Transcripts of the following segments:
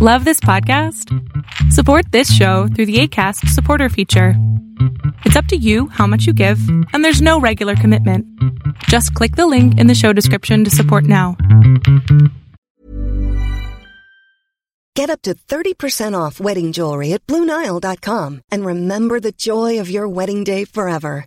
Love this podcast? Support this show through the ACAST supporter feature. It's up to you how much you give, and there's no regular commitment. Just click the link in the show description to support now. Get up to 30% off wedding jewelry at Blue BlueNile.com and remember the joy of your wedding day forever.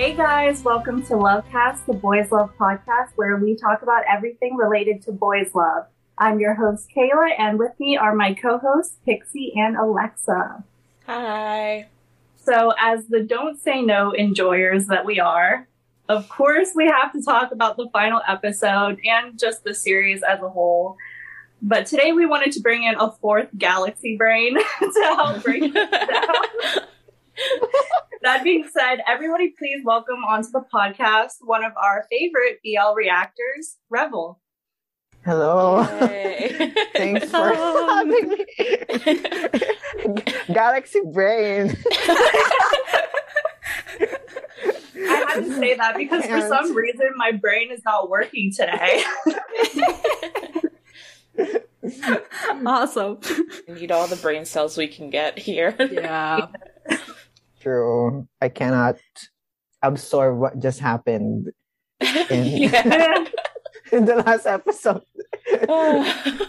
Hey guys, welcome to Lovecast, the Boys Love podcast, where we talk about everything related to boys love. I'm your host, Kayla, and with me are my co-hosts, Pixie and Alexa. Hi. So, as the don't say no enjoyers that we are, of course, we have to talk about the final episode and just the series as a whole. But today we wanted to bring in a fourth galaxy brain to help break it down. that being said, everybody please welcome onto the podcast one of our favorite BL reactors, Revel. Hello. Yay. Thanks for having me. Galaxy Brain. I had to say that because for some reason my brain is not working today. Awesome. We need all the brain cells we can get here. Yeah. True. I cannot absorb what just happened in, yeah. in the last episode.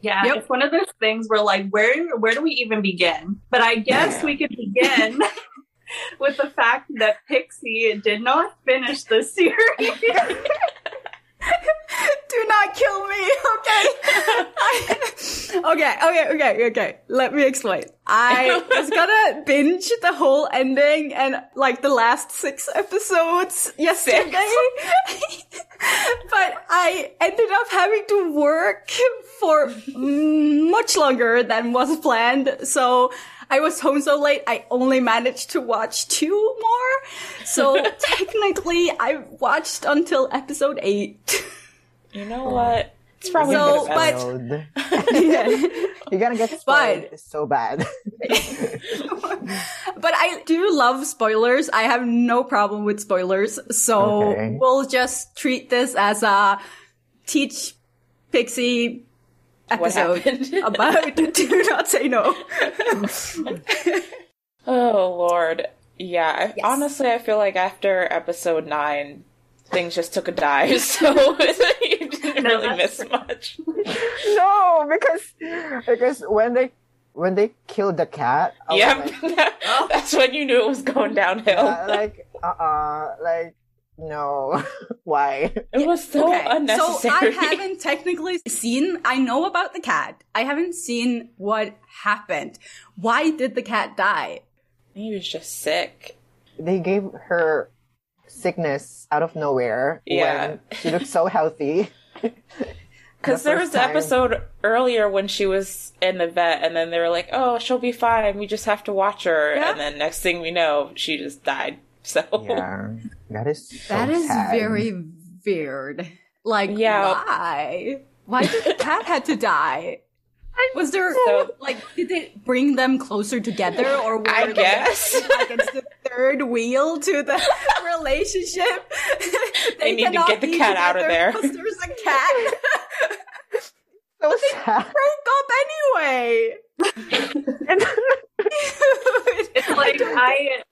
Yeah, Yep. it's one of those things where like where where do we even begin? But I guess we could begin with the fact that Pixie did not finish the series. Do not kill me, okay? I- okay, okay, okay, okay. Let me explain. I was gonna binge the whole ending and like the last six episodes yesterday. but I ended up having to work for much longer than was planned. So I was home so late, I only managed to watch two more. So technically, I watched until episode eight. You know what? It's probably So, for but- Spoiled. You're gonna get spoiled But- so bad. But I do love spoilers. I have no problem with spoilers. So Okay. we'll just treat this as a teach Pixie episode about do not say no. oh Lord. Yeah. Yes. Honestly, I feel like after episode nine, things just took a dive. So you didn't No, really that's miss much. no, because because when they when they killed the cat, I Yep. like, That's when you knew it was going downhill. uh, like uh uh like no, why? it was so So unnecessary. So i haven't technically seen, I know about the cat. I haven't seen what happened. Why did the cat die? He was just sick. They gave her sickness out of nowhere. Yeah. when she looked so healthy. Because The there was first the time. episode earlier when she was in the vet, and then they were like, "Oh, she'll be fine. We just have to watch her." Yeah. And then next thing we know, she just died. So Yeah, that is so That is sad. very weird. Like, Yeah. why? Why did the cat had to die? Was there so, like did they bring them closer together or were I guess like it's the third wheel to the relationship? they, they need to get the cat out of there. There's a cat. so but they broke up anyway. it's like I,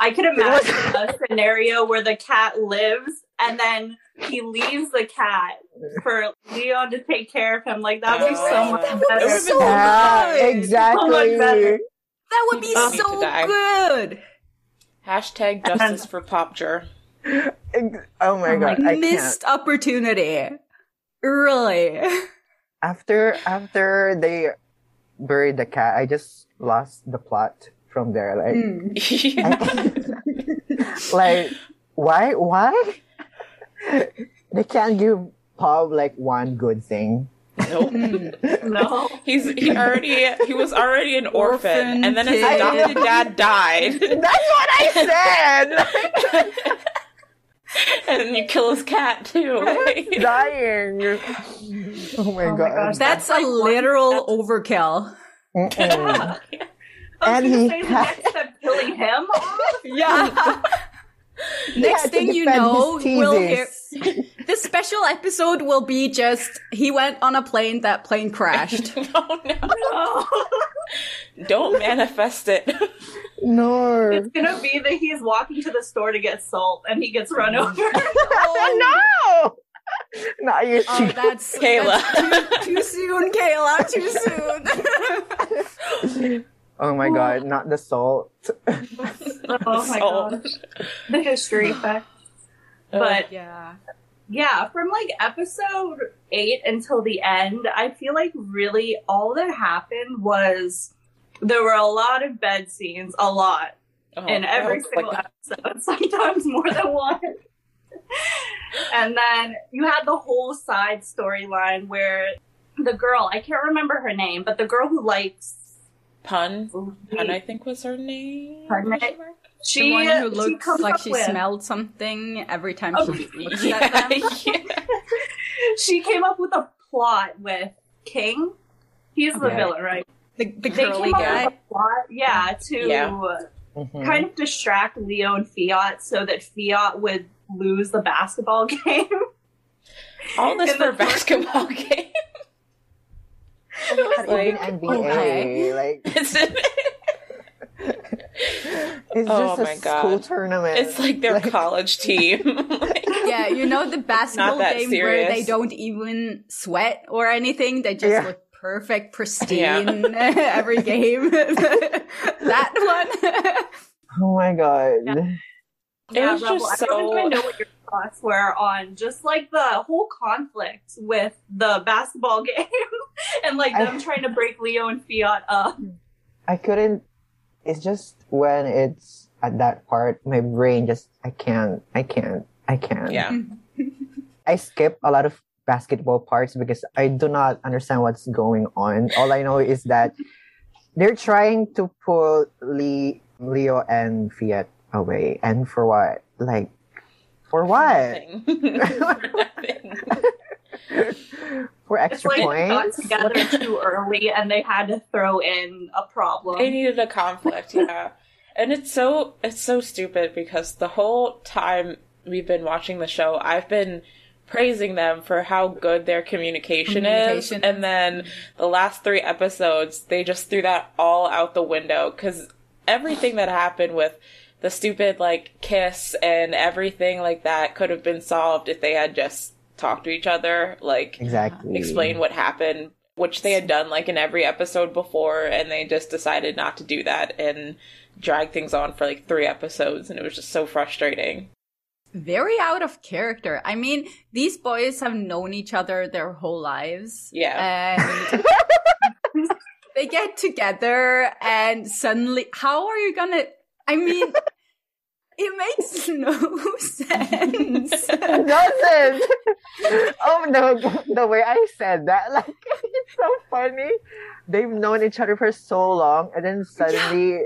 I could imagine a scenario where the cat lives and then he leaves the cat for Leon to take care of him. Like that would be so Oh, much that would be better. so Yeah, good. exactly. So. That would be Oh. So good. Hashtag justice for Popger. Ex- Oh my god, I can't. Missed opportunity. Really. After after they buried the cat, I just lost the plot from there. Like, Mm. like why why they can't give Paul like one good thing. Nope. No. He's he already he was already an orphan, Orphan and then his kid. adopted dad died, That's what I said. and then you kill his cat too. Dying. Oh my oh my god. gosh, That's a like one literal overkill. Mm-mm. I was And he say the had- next step killing him off. Yeah. Next thing you know, his we'll hear thesis. this special episode will be just he went on a plane, that plane crashed. oh no! Oh. Don't manifest it. No. It's gonna be that he's walking to the store to get salt and he gets run over. no. Not you. Oh, that's Kayla. that's too, too soon, Kayla. Too soon. Oh my god, not the salt. oh my Salt. god. The history effect. Uh, but yeah. yeah, from like episode eight until the end, I feel like really all that happened was there were a lot of bed scenes, a lot. Oh, in every oh single like- episode, sometimes more than one. and then you had the whole side storyline where the girl, I can't remember her name, but the girl who likes Pun. Pun, I think was her name. Pun, I- The she, one who looks comes like she with, smelled something every time Oh, she looks Yeah, at them. yeah. she came up with a plot with King. He's the Okay. villain, right? The, the They curly came up guy. with a plot, yeah, to Yeah. Mhm. kind of distract Leo and Fiat so that Fiat would lose the basketball game. All this In for a the first- basketball game. Not like, even NBA. okay. Like It's, it's Oh just a my God. school tournament. it's like their college team. Yeah, you know the basketball that game where they don't even sweat or anything. They just Yeah. look perfect, pristine every game. that one. oh my god. Yeah, was Rebel, just I don't so- even know what your thoughts were on just like the whole conflict with the basketball game and like them I- trying to break Leo and Fiat up. I couldn't. It's just when it's at that part, my brain just I can't. I can't. I can't. yeah. I skip a lot of basketball parts because I do not understand what's going on. All I know is that they're trying to pull Lee, Leo and Fiat away, and for what? Like, for what? Nothing. For nothing. For It's extra like they got together too early and they had to throw in a problem. They needed a conflict, yeah. And it's so it's so stupid because the whole time we've been watching the show, I've been praising them for how good their communication, Communication. is, and then the last three episodes, they just threw that all out the window because everything that happened with the stupid like kiss and everything like that could have been solved if they had just talked to each other, like Exactly. explain what happened, which they had done like in every episode before, and they just decided not to do that and drag things on for like three episodes, and it was just so frustrating. Very out of character. I mean, these boys have known each other their whole lives. Yeah. And they get together and suddenly, how are you gonna, I mean, it makes no sense. It doesn't. oh no, the way I said that, like it's so funny. They've known each other for so long, and then suddenly,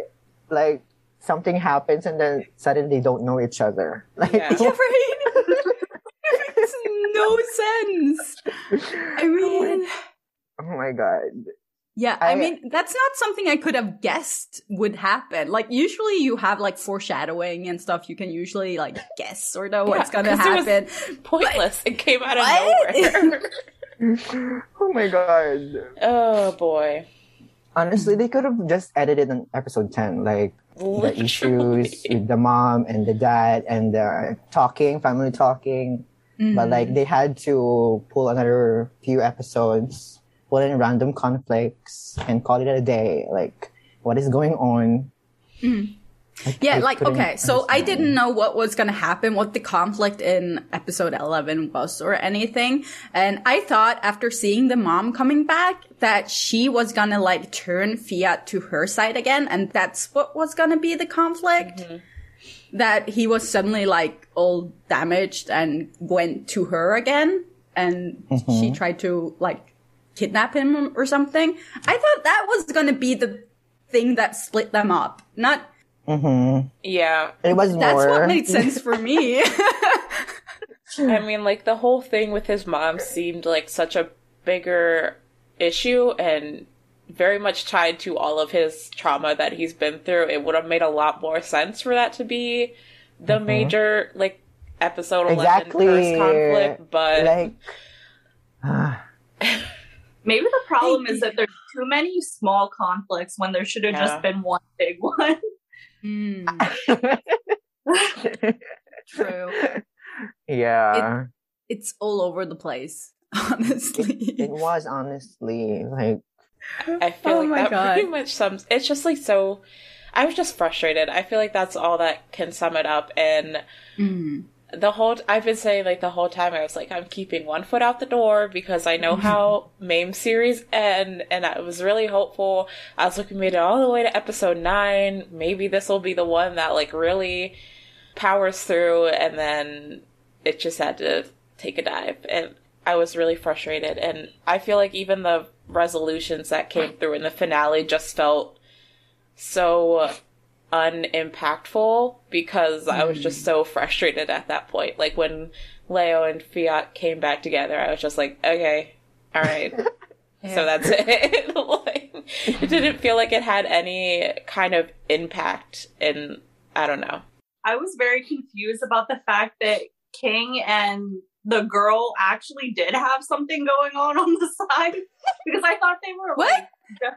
like something happens, and then suddenly they don't know each other. Like, Yeah. Yeah, right? it makes no sense. I oh mean, oh my god. Yeah, I, I- mean, that's not something I could have guessed would happen. Like, usually you have like foreshadowing and stuff. You can usually like guess sort of what's Yeah, gonna 'cause it was happen. Pointless. It came out of What? nowhere. Oh my god. oh boy. Honestly, they could have just edited on episode 10, like the issues with the mom and the dad and the talking, family talking. But like mm-hmm. they had to pull another few episodes, pull in random conflicts and call it a day. Like, what is going on? Mm. Yeah, I like okay, so I didn't know what was gonna happen, what the conflict in episode eleven was, or anything, and I thought after seeing the mom coming back that she was gonna like turn Fiat to her side again, and that's what was gonna be the conflict. Mm-hmm. That he was suddenly like all damaged and went to her again, and mm-hmm. she tried to like kidnap him or something. I thought that was gonna be the thing that split them up, not mm-hmm. Yeah. It was that's more. what made sense for me. I mean, like the whole thing with his mom seemed like such a bigger issue and very much tied to all of his trauma that he's been through. It would have made a lot more sense for that to be the mm-hmm. major like episode 11 Exactly. first conflict, but like, Maybe the problem is that there's too many small conflicts when there should have Yeah. just been one big one. Hmm, true. yeah. It's all over the place, honestly. it was honestly like I feel Oh like my that God. pretty much sums it's just like so I was just frustrated. I feel like that's all that can sum it up and Mm. The whole I've been saying like the whole time I was like I'm keeping one foot out the door because I know how MAME series end and I was really hopeful. I was looking at it all the way to episode 9. Maybe this will be the one that like really powers through and then it just had to take a dive and I was really frustrated and I feel like even the resolutions that came through in the finale just felt so unimpactful because I was just hmm. so frustrated at that point. Like when Leo and Fiat came back together, I was just like, okay, all right. So that's it. like, it didn't feel like it had any kind of impact in, I don't know. I was very confused about the fact that King and the girl actually did have something going on on the side because I thought they were What? like just-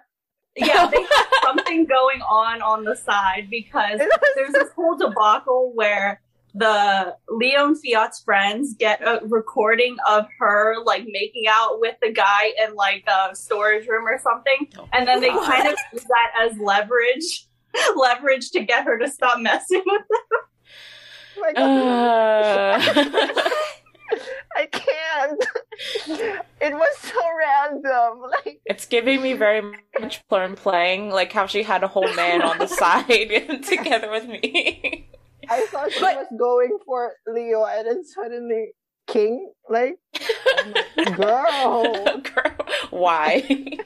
yeah, they had something going on on the side because there's this whole debacle where the Leon Fiat's friends get a recording of her like making out with the guy in like a storage room or something, and then they kind of use that as leverage, leverage to get her to stop messing with them. like Uh, I can't. It was so random. Like it's giving me very much Plum playing, like how she had a whole man on the side together with me. I thought she was going for Leo, and then suddenly King. Like, girl. Girl, why?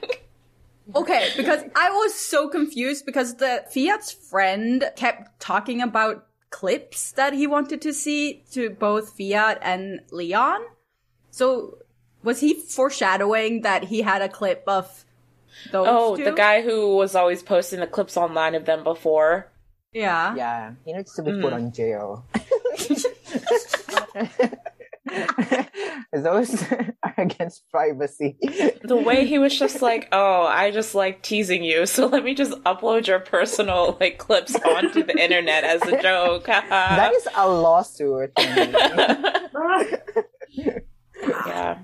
Okay, because I was so confused because the Fiat's friend kept talking about clips that he wanted to see to both Fiat and Leon. So was he foreshadowing that he had a clip of those oh, two? the guy who was always posting the clips online of them before. Yeah. Yeah, he needs to be put hmm. on jail. Those are against privacy. The way he was just like, "Oh, I just like teasing you, so let me just upload your personal like clips onto the internet as a joke." that is a lawsuit. yeah.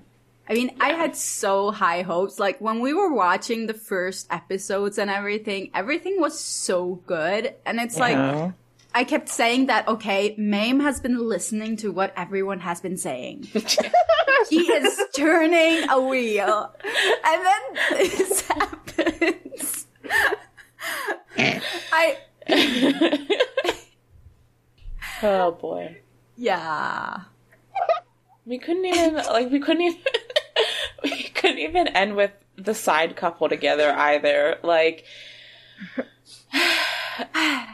I mean, I had so high hopes. Like when we were watching the first episodes and everything, everything was so good. And it's like, I kept saying that, okay, Mame has been listening to what everyone has been saying. he is turning a wheel. And then this happens. I, Oh boy. yeah. We couldn't even like we couldn't even we couldn't even end with the side couple together either. Like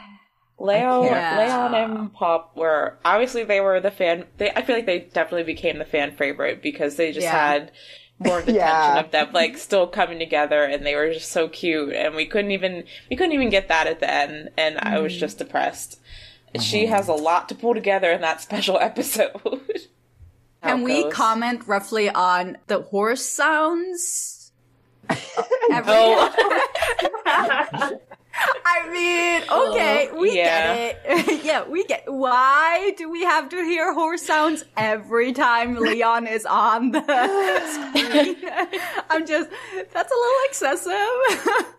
Leo. Leon and Pop were obviously they were the fan. They I feel like they definitely became the fan favorite because they just Yeah. had more of the Yeah. tension of them like still coming together and they were just so cute and we couldn't even we couldn't even get that at the end and I was just mm. depressed. She mm-hmm. has a lot to pull together in that special episode. Can we goes. comment roughly on the horse sounds? Oh. I mean, okay, we Yeah. get it. yeah, we get. Why do we have to hear horse sounds every time Leon is on the screen? I'm just. That's a little excessive.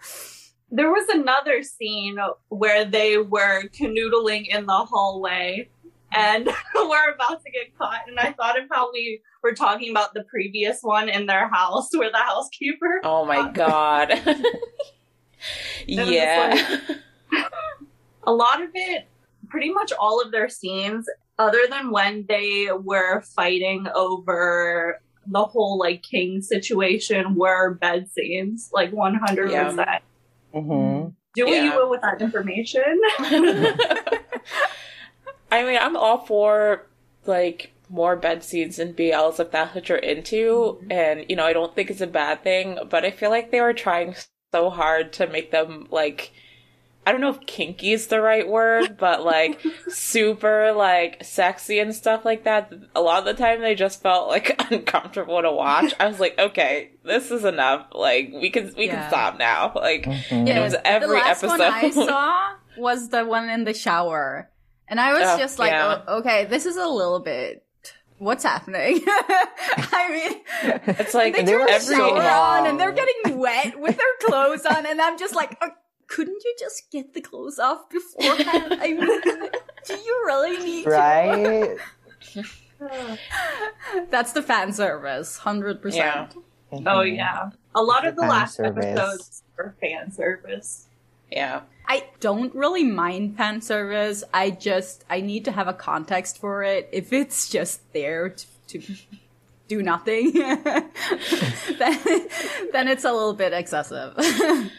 There was another scene where they were canoodling in the hallway and we're about to get caught. And I thought of how we were talking about the previous one in their house where the housekeeper. Oh my god. Was yeah. A lot of it, pretty much all of their scenes, other than when they were fighting over the whole like king situation, were bed scenes. Like 100%. hmm Do what Yeah. you will with that information. I mean, I'm all for like more bed scenes and BLs if that's what you're into, and you know, I don't think it's a bad thing. But I feel like they were trying so hard to make them like. I don't know if kinky is the right word, but like super like sexy and stuff like that. A lot of the time they just felt like uncomfortable to watch. I was like, okay, this is enough. Like we can we Yeah. can stop now. Like Mhm. it was every the last episode. one I saw was the one in the shower, and I was Oh, just like, yeah. oh, okay, this is a little bit. What's happening? I mean, it's like they, they turn were the shower on and they're getting wet with their clothes on, and I'm just like, oh, couldn't you just get the clothes off beforehand? I mean, do you really need Right? to? That's the fan service, hundred Yeah. percent. Oh Mhm. yeah, a lot of the last service. episodes were fan service. yeah. I don't really mind fan service. I just I need to have a context for it. If it's just there to, to do nothing, then then it's a little bit excessive.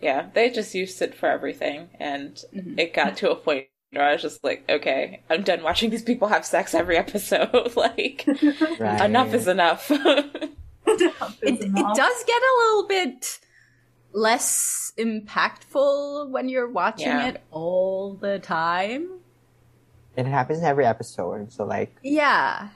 Yeah, they just used it for everything, and Mm-hmm. it got to a point where I was just like, okay, I'm done watching these people have sex every episode. like, Right. enough is enough. it, it does get a little bit less impactful when you're watching Yeah. it all the time. It happens in every episode, so like, Yeah.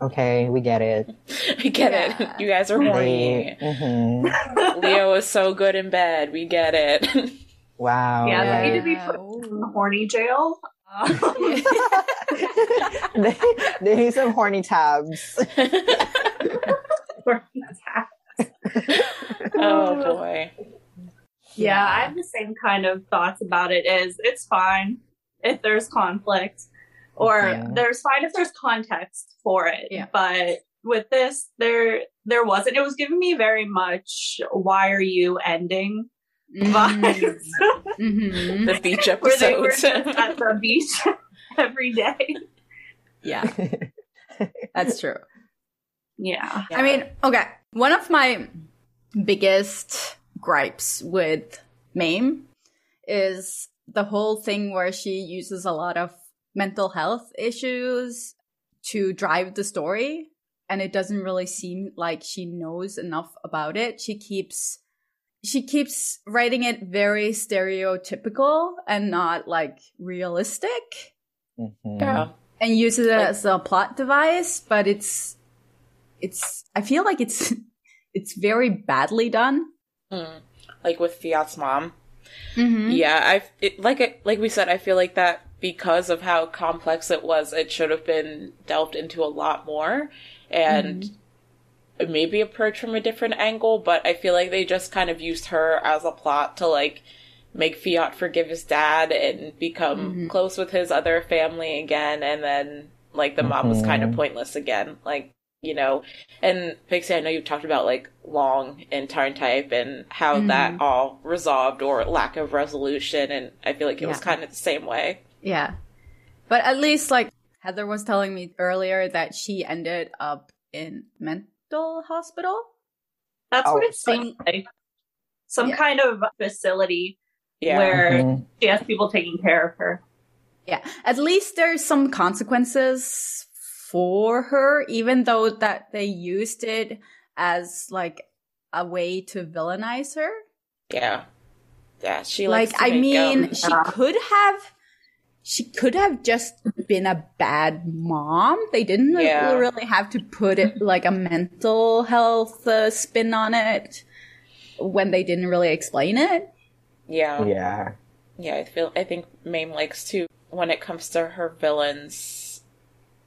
okay, we get it. I get Yeah. it. You guys are horny. They, mhm. Leo is so good in bed. We get it. Wow. Yeah, they need to be put in the horny jail. They, they need some horny tabs. oh boy. Yeah, I have the same kind of thoughts about it. Is it's fine if there's conflict, or Yeah. there's fine if there's context for it. Yeah. But with this, there there wasn't. It was giving me very much. Why are you ending? Vibes. hmm The beach Where they were episodes. at the beach every day. Yeah, that's true. Yeah. I mean, okay. One of my biggest gripes with Mame is the whole thing where she uses a lot of mental health issues to drive the story. And it doesn't really seem like she knows enough about it. She keeps, she keeps writing it very stereotypical and not like realistic Mhm. yeah. and uses it Like- as a plot device, but it's it's I feel like it's it's very badly done. Mm. Like with Fiat's mom. Mm-hmm. Yeah, I it, like I, like we said, I feel like that because of how complex it was, it should have been delved into a lot more and maybe approached from a different angle. But I feel like they just kind of used her as a plot to like make Fiat forgive his dad and become close with his other family again, and then like the mom was kind of Mhm. pointless again, like. You know, and Pixie, I know you've talked about like long and turn type and how that all resolved or lack of resolution, and I feel like it was kind of the same way. Yeah, but at least like Heather was telling me earlier that she ended up in mental hospital. That's Oh, what it seemed like. Some Yeah. kind of facility Yeah, where Mhm. she has people taking care of her. Yeah, at least there's some consequences for her, even though that they used it as like a way to villainize her. yeah, yeah. She like i mean she Yeah. could have she could have just been a bad mom. They didn't Yeah. really have to put it like a mental health uh, spin on it when they didn't really explain it. Yeah. Yeah. Yeah, I feel I think Mame likes to when it comes to her villains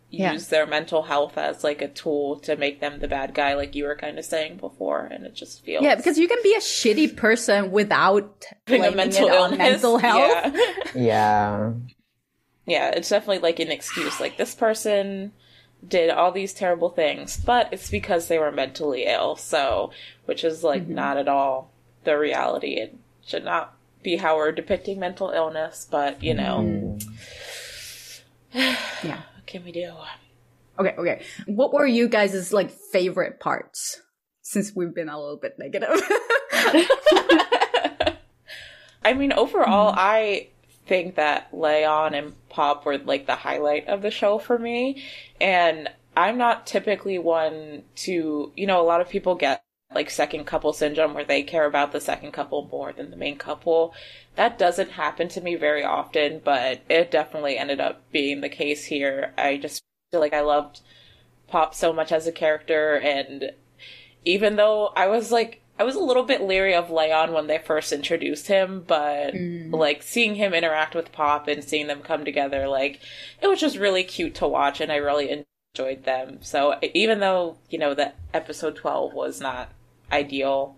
Yeah. use their mental health as like a tool to make them the bad guy like you were kind of saying before and it just feels Yeah, because you can be a shitty person without having a blaming mental it on illness. mental health. Yeah. Yeah. yeah, it's definitely like an excuse like this person did all these terrible things, but it's because they were mentally ill. So, which is like Mm-hmm. not at all the reality. It should not be how we're depicting mental illness, but you know, Mm-hmm. Yeah. Can we do? Okay, okay. What were you guys' like favorite parts? Since we've been a little bit negative. I mean, overall, mm-hmm. I think that Leon and Pop were like the highlight of the show for me. And I'm not typically one to, you know, a lot of people get like second couple syndrome where they care about the second couple more than the main couple. That doesn't happen to me very often, but it definitely ended up being the case here. I just feel like I loved Pop so much as a character and even though I was like I was a little bit leery of Leon when they first introduced him, but mm. like seeing him interact with Pop and seeing them come together, like it was just really cute to watch, and I really enjoyed them. So even though you know that episode twelve was not ideal,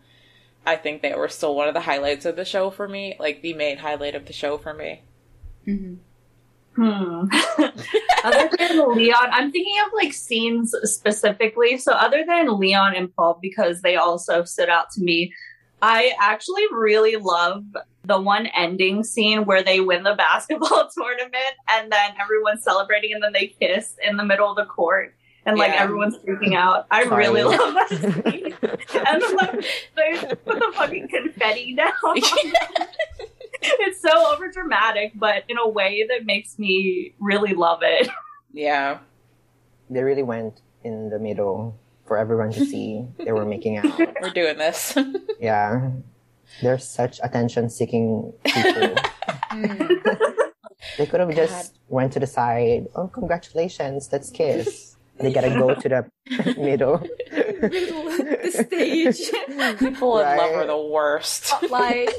I think they were still one of the highlights of the show for me, like the main highlight of the show for me. Hmm. other than Leon, I'm thinking of like scenes specifically. So other than Leon and Paul, because they also stood out to me, I actually really love the one ending scene where they win the basketball tournament and then everyone's celebrating and then they kiss in the middle of the court. And like Yeah. everyone's freaking out. I Sorry. really love that scene. and then like they put the fucking confetti down. it's so over dramatic, but in a way that makes me really love it. yeah. They really went in the middle for everyone to see. They were making out. We're doing this. Yeah. They're such attention seeking people. they could have just went to the side. Oh, congratulations, let's kiss. They gotta go to the middle. the stage. People in love are the worst. like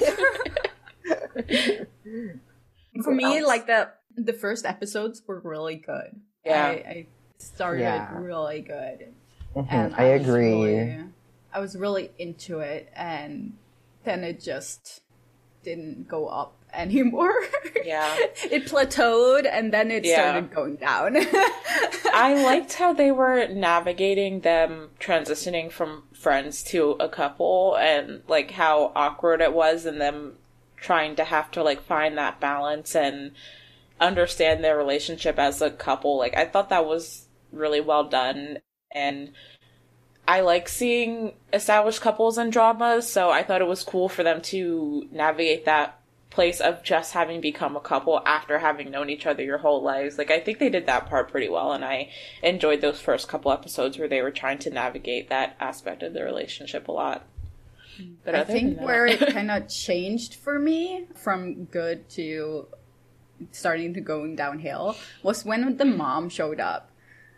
for me like the the first episodes were really good Yeah. i, I started Yeah. really good Mhm, and I was agree. really- i was really into it and then it just didn't go up anymore Yeah. it plateaued and then it Yeah. started going down I liked how they were navigating them transitioning from friends to a couple and like how awkward it was and them trying to have to like find that balance and understand their relationship as a couple. Like I thought that was really well done and I like seeing established couples in dramas, so I thought it was cool for them to navigate that place of just having become a couple after having known each other your whole lives. Like I think they did that part pretty well and I enjoyed those first couple episodes where they were trying to navigate that aspect of the relationship a lot. But I think that- where it kind of changed for me from good to starting to going downhill was when the mom showed up.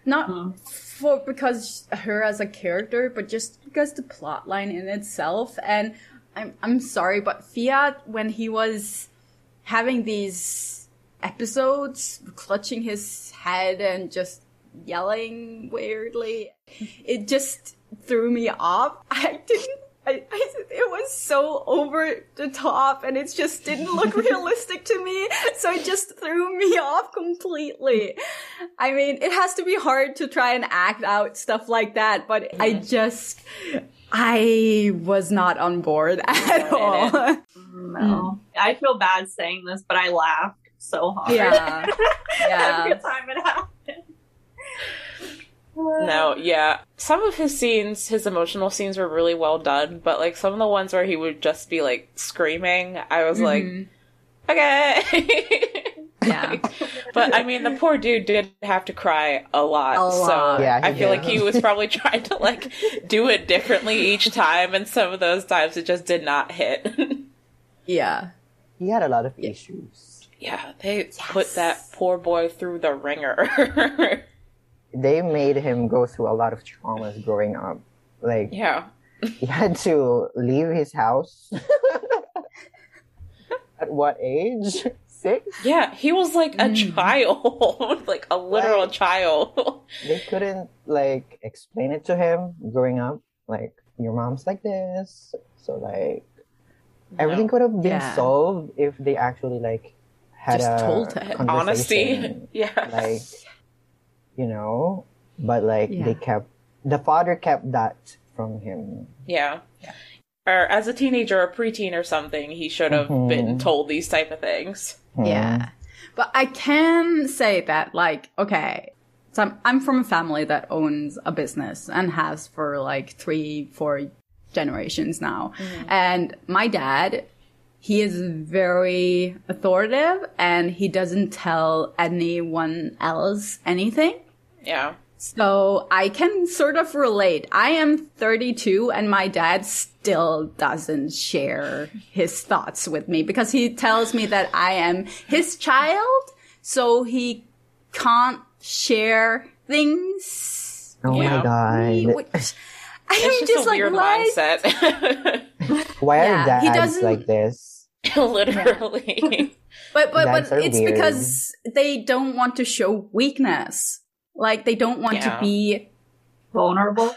Not uh-huh. for because her as a character, but just because the plot line in itself. And I'm I'm sorry, but Fiat when he was having these episodes, clutching his head and just yelling weirdly, it just threw me off. I didn't. I, I, it was so over the top and it just didn't look realistic to me. So it just threw me off completely. I mean, it has to be hard to try and act out stuff like that, but I just, I was not on board at all. No. I feel bad saying this, but I laughed so hard. yeah. Yeah. Every time it happened. No, yeah. Some of his scenes, his emotional scenes were really well done, but like some of the ones where he would just be like screaming, I was like, mm-hmm. okay. Yeah. but I mean, the poor dude did have to cry a lot. A lot. So Yeah, he I feel did. like he was probably trying to like do it differently each time, and some of those times it just did not hit. Yeah. He had a lot of issues. Yeah, they put that poor boy through the ringer. They made him go through a lot of traumas growing up. Like yeah. he had to leave his house. At what age? Six? Yeah, he was like a child, like a literal Right. child. They couldn't like explain it to him growing up. Like your mom's like this, so like everything could have been Yeah. solved if they actually like had Just a told him. Honesty. conversation. Yeah. like you know but like Yeah. they kept the father kept that from him Yeah. Or as a teenager or preteen or something, he should have Mhm. been told these type of things. Yeah. But I can say that, like, okay, so I'm, I'm from a family that owns a business and has for like three, four generations now. Mm-hmm. And my dad, he is very authoritative and he doesn't tell anyone else anything. Yeah. So I can sort of relate. I am 32 and my dad still doesn't share his thoughts with me because he tells me that I am his child. So he can't share things. oh Yeah. my god Which, I It's am just, just, a like, weird why- mindset. why Yeah, are he dads doesn't- like this Literally. But but Dads but it's weird. because they don't want to show weakness. Like they don't want Yeah. to be Vulnerable.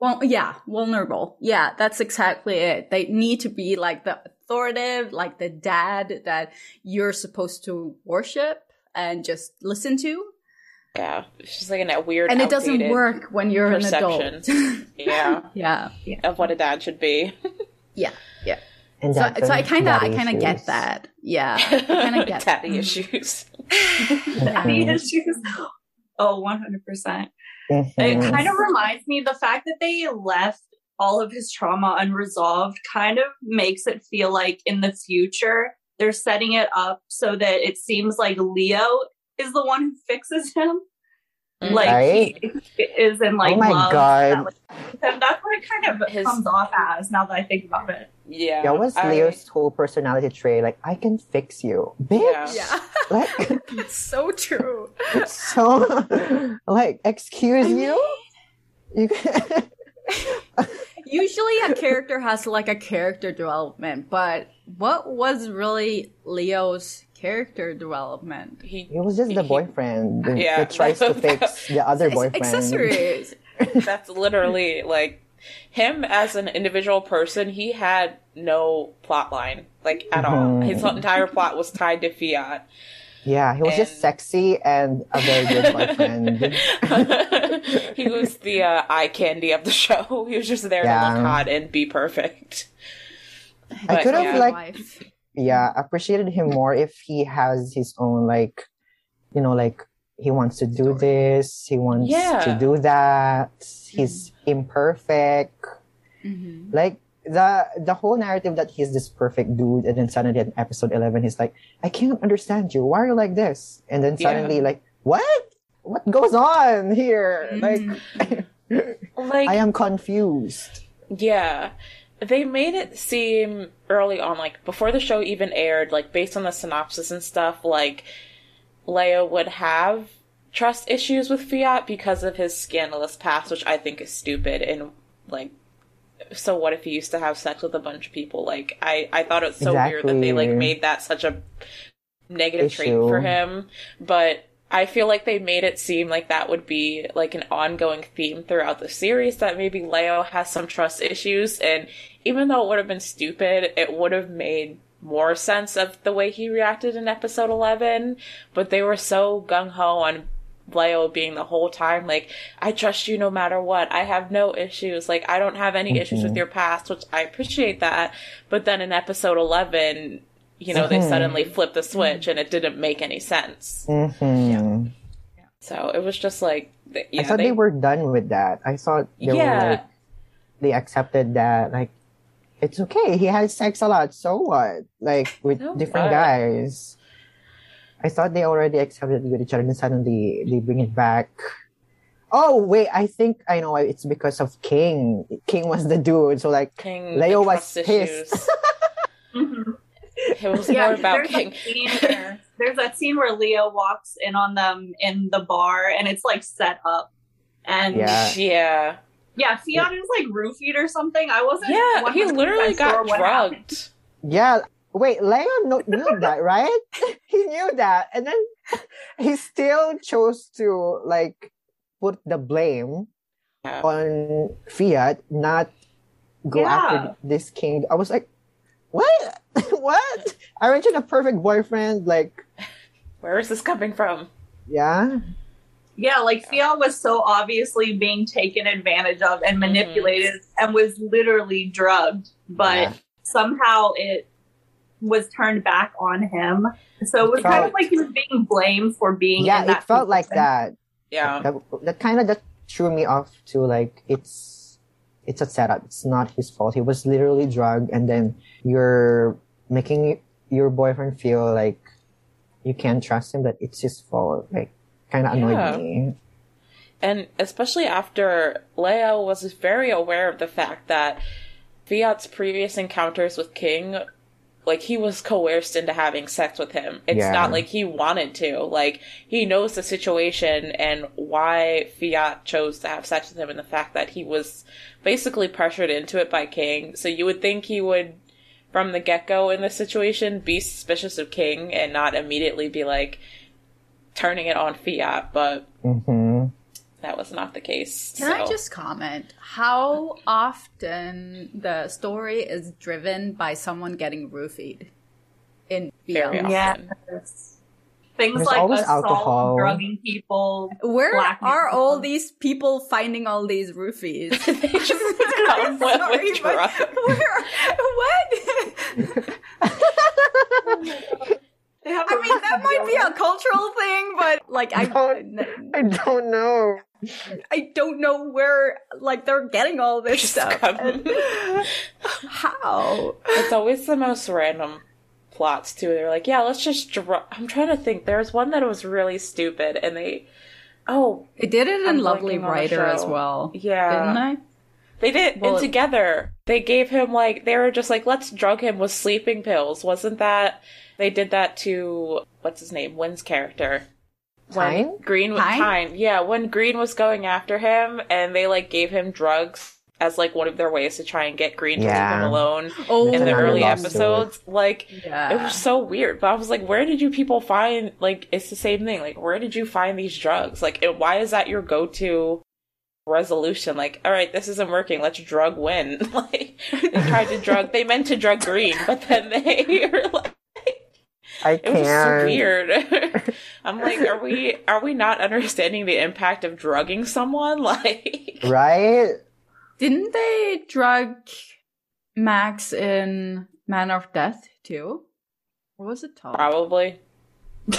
Well, yeah, vulnerable. Yeah, that's exactly it. They need to be like the authoritative, like the dad that you're supposed to worship and just listen to. yeah. It's just like a weird And it doesn't work when you're an adult. Yeah. yeah, Of what a dad should be. yeah, yeah. and So, so I kind of, I kind of get that. Yeah, I kind of get. Daddy issues. Daddy issues. Oh, 100%. Mhm. It kind of reminds me the fact that they left all of his trauma unresolved kind of makes it feel like in the future they're setting it up so that it seems like Leo is the one who fixes him. Mm. Like Right? he is in like Oh my love. God. That, like, that's what it kind of His- comes off as now that I think about it. Yeah. that was I- leo's whole personality trait like i can fix you bitch Yeah. Yeah, like it's so true. it's so like excuse you you Usually, a character has like a character development, but what was really Leo's character development? He, It was just the he- boyfriend that, Yeah. that tries to fix the other Ex- boyfriend. accessories. That's literally like him as an individual person. He had no plot line, like at all. Mhm. His entire plot was tied to Fiat. Yeah, he was just sexy and a very good boyfriend. he was the uh, eye candy of the show. He was just there to Yeah. look hot and be perfect. I could have yeah. like Wife. Yeah appreciated him mm-hmm. more if he has his own like you know like he wants to do this he wants Yeah. to do that he's mm-hmm. imperfect. Mhm. like the the whole narrative that he's this perfect dude and then suddenly in episode 11 he's like i can't understand you. Why are you like this? And then Yeah. suddenly like what? What goes on here? Like mm-hmm. Like i am confused. Yeah. They made it seem early on, like before the show even aired, like based on the synopsis and stuff, like Leia would have trust issues with Fiat because of his scandalous past, which I think is stupid and like so what if he used to have sex with a bunch of people? Like I, I thought it was so weird that they like made that such a negative trait for him. But I feel like they made it seem like that would be like an ongoing theme throughout the series that maybe Leo has some trust issues and even though it would have been stupid, it would have made more sense of the way he reacted in episode 11, but they were so gung ho on Leo being the whole time like, I trust you no matter what. I have no issues. Like, I don't have any issues with mm-hmm. your past, which I appreciate that. But then in episode 11, you know, they suddenly flipped the switch and it didn't make any sense. hmm So it was just like, th- yeah, I thought they, were done with that. I thought they were like they accepted that like it's okay. He has sex a lot. So what? Like with So different what? guys. I thought they already accepted with each other, and suddenly they bring it back. Oh wait, I think I know. It's because of King. King was the dude, so like King Leo was trust pissed. Mhm. It was more about there's King. That scene where, there's that scene where Leo walks in on them in the bar, and it's like set up, and Yeah. Yeah. yeah, Fiat is like roofied or something. I wasn't. Yeah, he literally got sure happened. drugged. Yeah. Wait, Leo kno- knew that, right? he knew that, and then he still chose to like put the blame Yeah. on Fiat, not go Yeah. after this king. I was like, what? what? Aren't you the perfect boyfriend? Like, Where is this coming from? yeah, Yeah, like Fiat was so obviously being taken advantage of and mm-hmm. manipulated, and was literally drugged, but Yeah. somehow it was turned back on him. So it was kind of like he was being blamed for being. yeah. in that It felt like that. Yeah. That, that kind of that threw me off to like it's it's a setup. It's not his fault. He was literally drugged, and then you're making your boyfriend feel like you can't trust him. That it's his fault. Like, kind of annoyed Yeah. me. And especially after Leo was very aware of the fact that Fiat's previous encounters with King, like he was coerced into having sex with him. It's Yeah. not like he wanted to. Like he knows the situation and why Fiat chose to have sex with him and the fact that he was basically pressured into it by King. So you would think he would from the get-go in this situation be suspicious of King and not immediately be like turning it on Fiat, but hmm that was not the case. Can I just comment how often the story is driven by someone getting roofied in Very BL? often. Yes. Things There's like always assault, alcohol. drugging people. Where blackmail are all these people finding all these roofies? they just come with, Sorry, with drugs. Where? What? They have I a mean, that might be a cultural thing, but like I, I don't know. I don't know where like they're getting all this Just stuff. And how? It's always the most random plots too. They're like, yeah, let's just. Dr-. I'm trying to think. There's one that was really stupid, and they. Oh, They did it in I'm Lovely blanking on the Writer as well. Yeah. Didn't they? they did. Well- and together, they gave him like they were just like, let's drug him with sleeping pills. Wasn't that? They did that to what's his name, Win's character. When Tine? Green was Tine? Tine. Yeah, when Green was going after him, and they like gave him drugs as like one of their ways to try and get Green to leave him alone. Oh, in the early love episodes. Like Yeah. it was so weird. But I was like, where did you people find like it's the same thing. Like where did you find these drugs? Like it, why is that your go to resolution? Like, all right, this isn't working. Let's drug win. like they tried to drug. They meant to drug Green, but then they were like. I It was just so weird. I'm like, are we are we not understanding the impact of drugging someone? Like, Right? Didn't they drug Max in Manner of Death too? Or was it Tom? probably.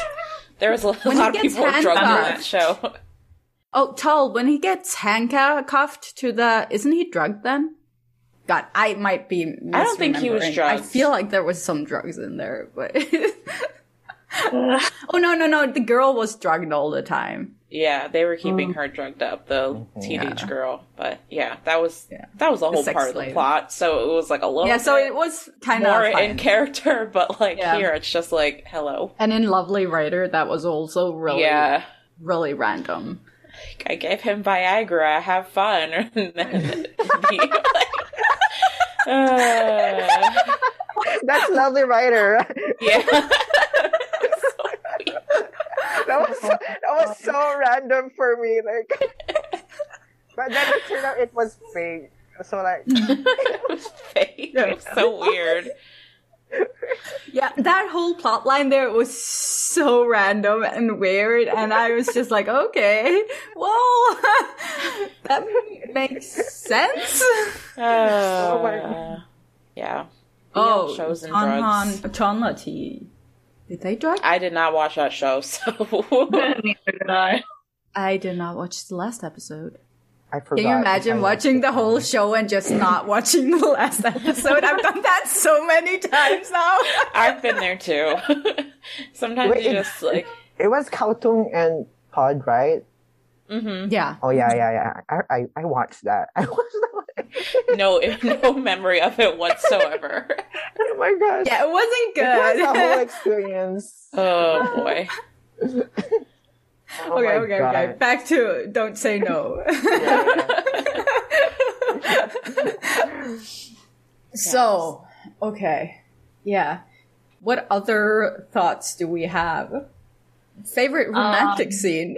There was a When lot of gets people drugged in that show. Oh, Tul, when he gets handcuffed to the, isn't he drugged then? God, I might be. I don't think he was misremembering. drugged. I feel like there was some drugs in there, but. oh no no no! The girl was drugged all the time. Yeah, they were keeping Oh. her drugged up, the mm-hmm. teenage Yeah. girl. But yeah, that was Yeah. that was a whole sex part of the plot. So it was like a little Yeah, so it was kind more of in character, but like Yeah. here it's just like hello. And in Lovely Writer, that was also really, Yeah, really random. I gave him Viagra. Have fun, and then be like, uh, That's lovely writer. yeah. that was so, that was so random for me. Like, but then it turned out it was fake. So like, it was fake. It was so weird. Yeah, that whole plot line there was so random and weird, and I was just like, okay, well, that makes sense. Uh, yeah. Oh, shows and drugs. Tonhon Chonlatee. Did they drug? I did not watch that show, so Neither did I. I did not watch the last episode. I forgot. Can you imagine watching the whole show and just not watching the last episode? I've done that so many times now. I've been there too. Sometimes Wait, you it- just like It was Kautung and Pod, right? Mm-hmm. Yeah. Oh yeah, yeah, yeah. I I, I watched that. I watched that. No, no memory of it whatsoever. oh my gosh. Yeah, it wasn't good. It was a whole experience. oh boy. Oh okay, okay, God. okay. Back to don't say no. so, okay. Yeah. What other thoughts do we have? Favorite romantic Um, scene?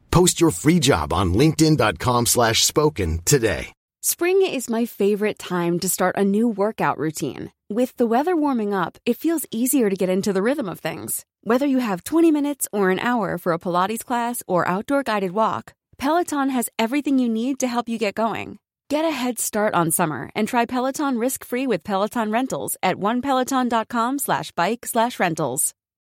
Post your free job on linkedin.com slash spoken today. Spring is my favorite time to start a new workout routine. With the weather warming up, it feels easier to get into the rhythm of things. Whether you have 20 minutes or an hour for a Pilates class or outdoor guided walk, Peloton has everything you need to help you get going. Get a head start on summer and try Peloton risk-free with Peloton Rentals at onepeloton.com slash bike slash rentals.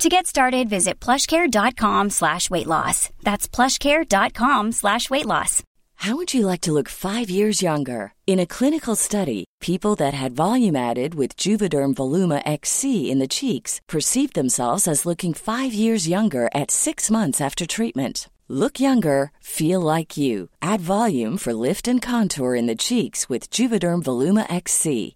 To get started, visit plushcare.com slash weight loss. That's plushcare.com slash weight loss. How would you like to look five years younger? In a clinical study, people that had volume added with Juvederm Voluma XC in the cheeks perceived themselves as looking five years younger at six months after treatment. Look younger, feel like you. Add volume for lift and contour in the cheeks with Juvederm Voluma XC.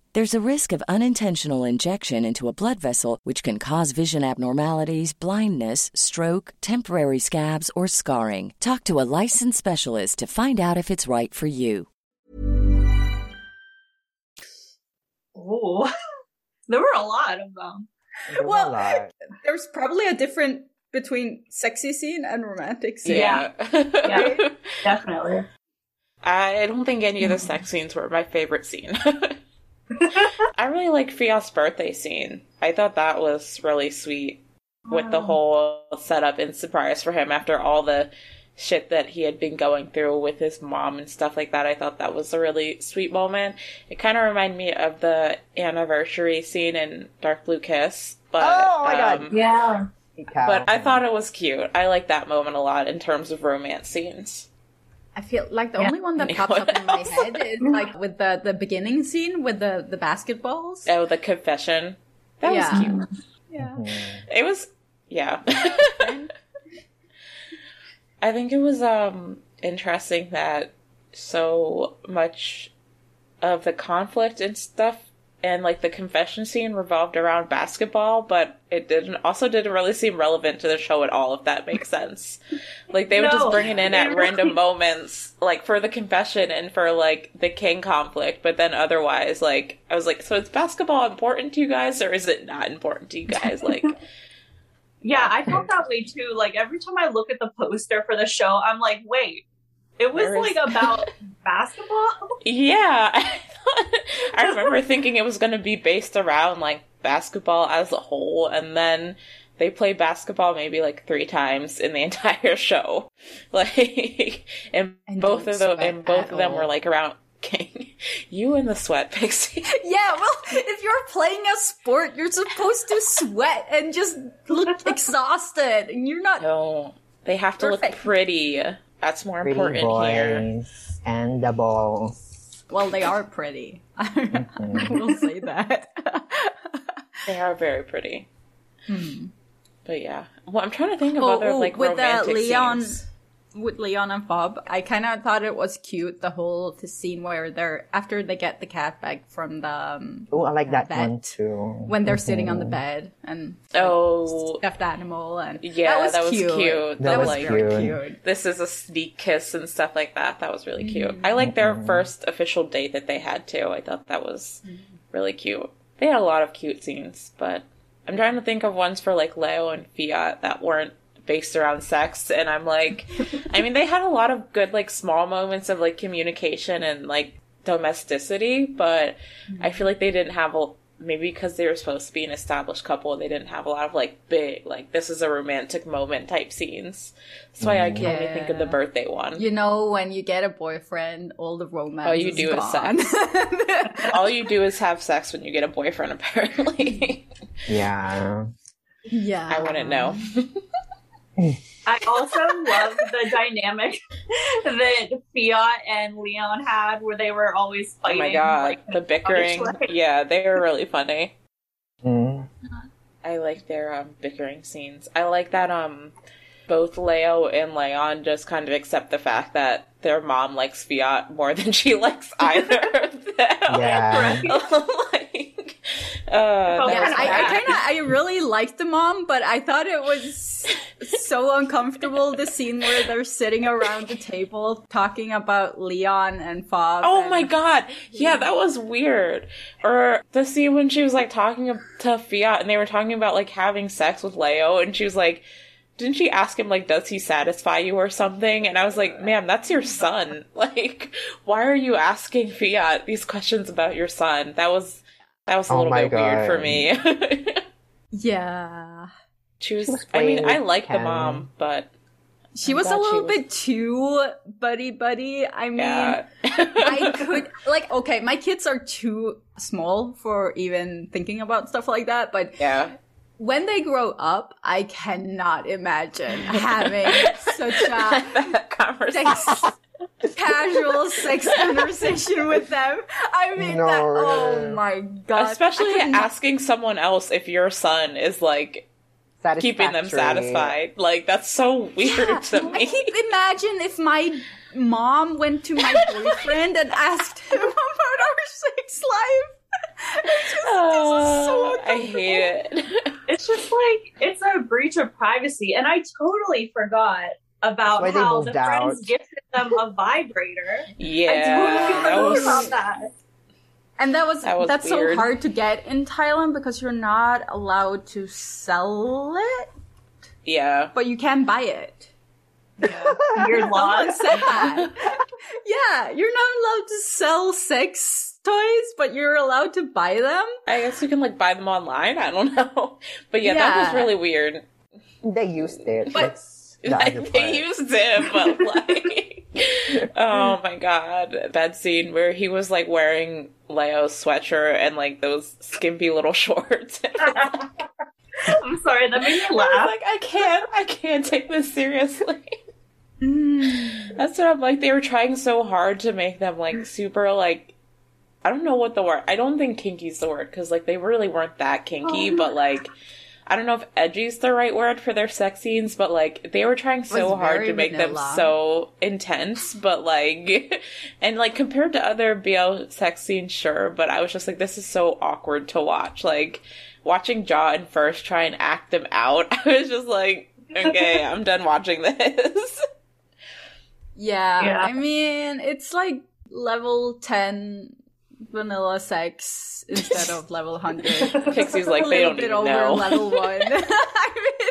There's a risk of unintentional injection into a blood vessel, which can cause vision abnormalities, blindness, stroke, temporary scabs, or scarring. Talk to a licensed specialist to find out if it's right for you. Oh, there were a lot of them. There's Well. There's probably a difference between sexy scene and romantic scene. Yeah. Yeah. Definitely. I don't think any of the sex scenes were my favorite scene. I really like Fiat's birthday scene. I thought that was really sweet with the whole setup and surprise for him after all the shit that he had been going through with his mom and stuff like that. I thought that was a really sweet moment. It kind of reminded me of the anniversary scene in Dark Blue Kiss, but Oh my God. um, Yeah. But I thought it was cute. I like that moment a lot in terms of romance scenes. I feel like the Yeah. only one that pops up in my head is like with the the beginning scene with the the basketballs. Oh, the confession. That Yeah. was cute. Yeah. It was yeah. I think it was um interesting that so much of the conflict and stuff and like the confession scene revolved around basketball, but it didn't also didn't really seem relevant to the show at all, if that makes sense. like they would just bring it in at really- random moments, like for the confession and for like the king conflict, but then otherwise, like I was like, so is basketball important to you guys or is it not important to you guys? Like Yeah, I felt that way too. Like every time I look at the poster for the show, I'm like, wait, it was like about basketball? Yeah, I, thought, I remember thinking it was going to be based around like basketball as a whole, and then they play basketball maybe like three times in the entire show. Like, and, And both of them, and both of them were like around. King. You and the sweat pixie. Yeah, well, if you're playing a sport, you're supposed to sweat and just look exhausted, and you're not. No, they have to look pretty. That's more Pretty important here. boys and the balls. Well, they are pretty. I will say that. They are very pretty. Hmm. But yeah. Well, I'm trying to think of Oh, other oh, like with the romantic Leon scenes. With Leon and Bob, I kind of thought it was cute the whole the scene where they're after they get the cat back from the um, Oh, I like that Vet. one too. when they're sitting on the Mhm. bed and Oh, stuffed animal and yeah, that was cute. cute. That That was was very cute. cute. This is a sneak kiss and stuff like that. That was really cute. Mm-hmm. I like their first official date that they had too. I thought that was Mm-hmm. really cute. They had a lot of cute scenes, but I'm trying to think of ones for like Leo and Fiat that weren't based around sex and I'm like I mean they had a lot of good like small moments of like communication and like domesticity, but I feel like they didn't have a maybe because they were supposed to be an established couple, they didn't have a lot of like big like this is a romantic moment type scenes. That's why I can only think of the birthday one. You know, when you get a boyfriend, all the romance. All you is do is gone. All you do is have sex when you get a boyfriend, apparently. Yeah. yeah, I wouldn't know. I also love the dynamic that Fiat and Leon had, where they were always Oh fighting. my god, like, the bickering. Yeah, they were really funny. Mm. I like their um, bickering scenes. I like that um both Leo and Leon just kind of accept the fact that their mom likes Fiat more than she likes either of them. Yeah. like, uh, Oh, Yeah, I, I kind of, I really liked the mom, but I thought it was so uncomfortable. The scene where they're sitting around the table talking about Leon and Fob. Oh and- my god. Yeah, that was weird. Or the scene when she was like talking to Fiat and they were talking about like having sex with Leo and she was like, didn't she ask him like, does he satisfy you or something? And I was like, ma'am, that's your son. Like, why are you asking Fiat these questions about your son? That was, that was a Oh little my bit weird for me. Yeah, she was, was I mean, I with like the mom, but she I'm was a little was- bit too buddy buddy. I mean, yeah. I could like okay, my kids are too small for even thinking about stuff like that, but yeah. when they grow up, I cannot imagine having such a that conversation. Sex, casual sex conversation with them. I mean, No. that, oh my god! Especially I could not- asking someone else if your son is like keeping them satisfied. Like that's so weird to I me. keep imagine if my mom went to my boyfriend and asked him about our sex life. It's just, Oh, so uh, I hate it. It's just like it's a breach of privacy, and I totally forgot about That's why they how moved the friends gifted them a vibrator. I yeah, totally that forgot was about that. And that was, That was that's weird. so hard to get in Thailand because you're not allowed to sell it, yeah. but you can buy it. Weird Someone laws. said that. yeah, you're not allowed to sell sex toys, but you're allowed to buy them. I guess you can like buy them online. I don't know, but yeah, that was really weird. They used it. But- That's the other Like, they used it, but like, oh my god, that scene where he was like wearing Leo's sweatshirt and like those skimpy little shorts. I'm sorry, that made me I was laugh. like, I can't, I can't take this seriously. Hmm. That's what I'm like. They were trying so hard to make them like super like. I don't know what the word. I don't think kinky's the word because like they really weren't that kinky, oh, but like. I don't know if edgy's the right word for their sex scenes, but like they were trying so hard to make them so intense, but like, and like compared to other BL sex scenes, sure, but I was just like, this is so awkward to watch. Like, watching Jaw and First try and act them out, I was just like, okay, I'm done watching this. Yeah, Yeah. I mean, it's like level 10 vanilla sex instead of level 100. Pixie's like, a they little don't bit even over know. level 1. I mean,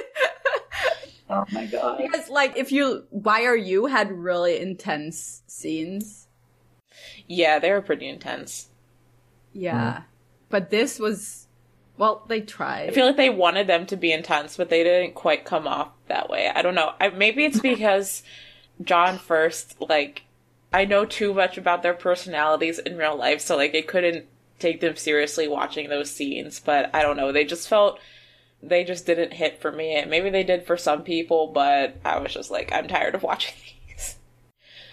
Oh my god. because like if you why are you had really intense scenes yeah, they were pretty intense. yeah mm-hmm. but this was well they tried I feel like they wanted them to be intense, but they didn't quite come off that way. I don't know. I, maybe it's because John first, like, I know too much about their personalities in real life, so like I couldn't take them seriously watching those scenes. But I don't know. They just felt they just didn't hit for me. And maybe they did for some people, but I was just like, I'm tired of watching these.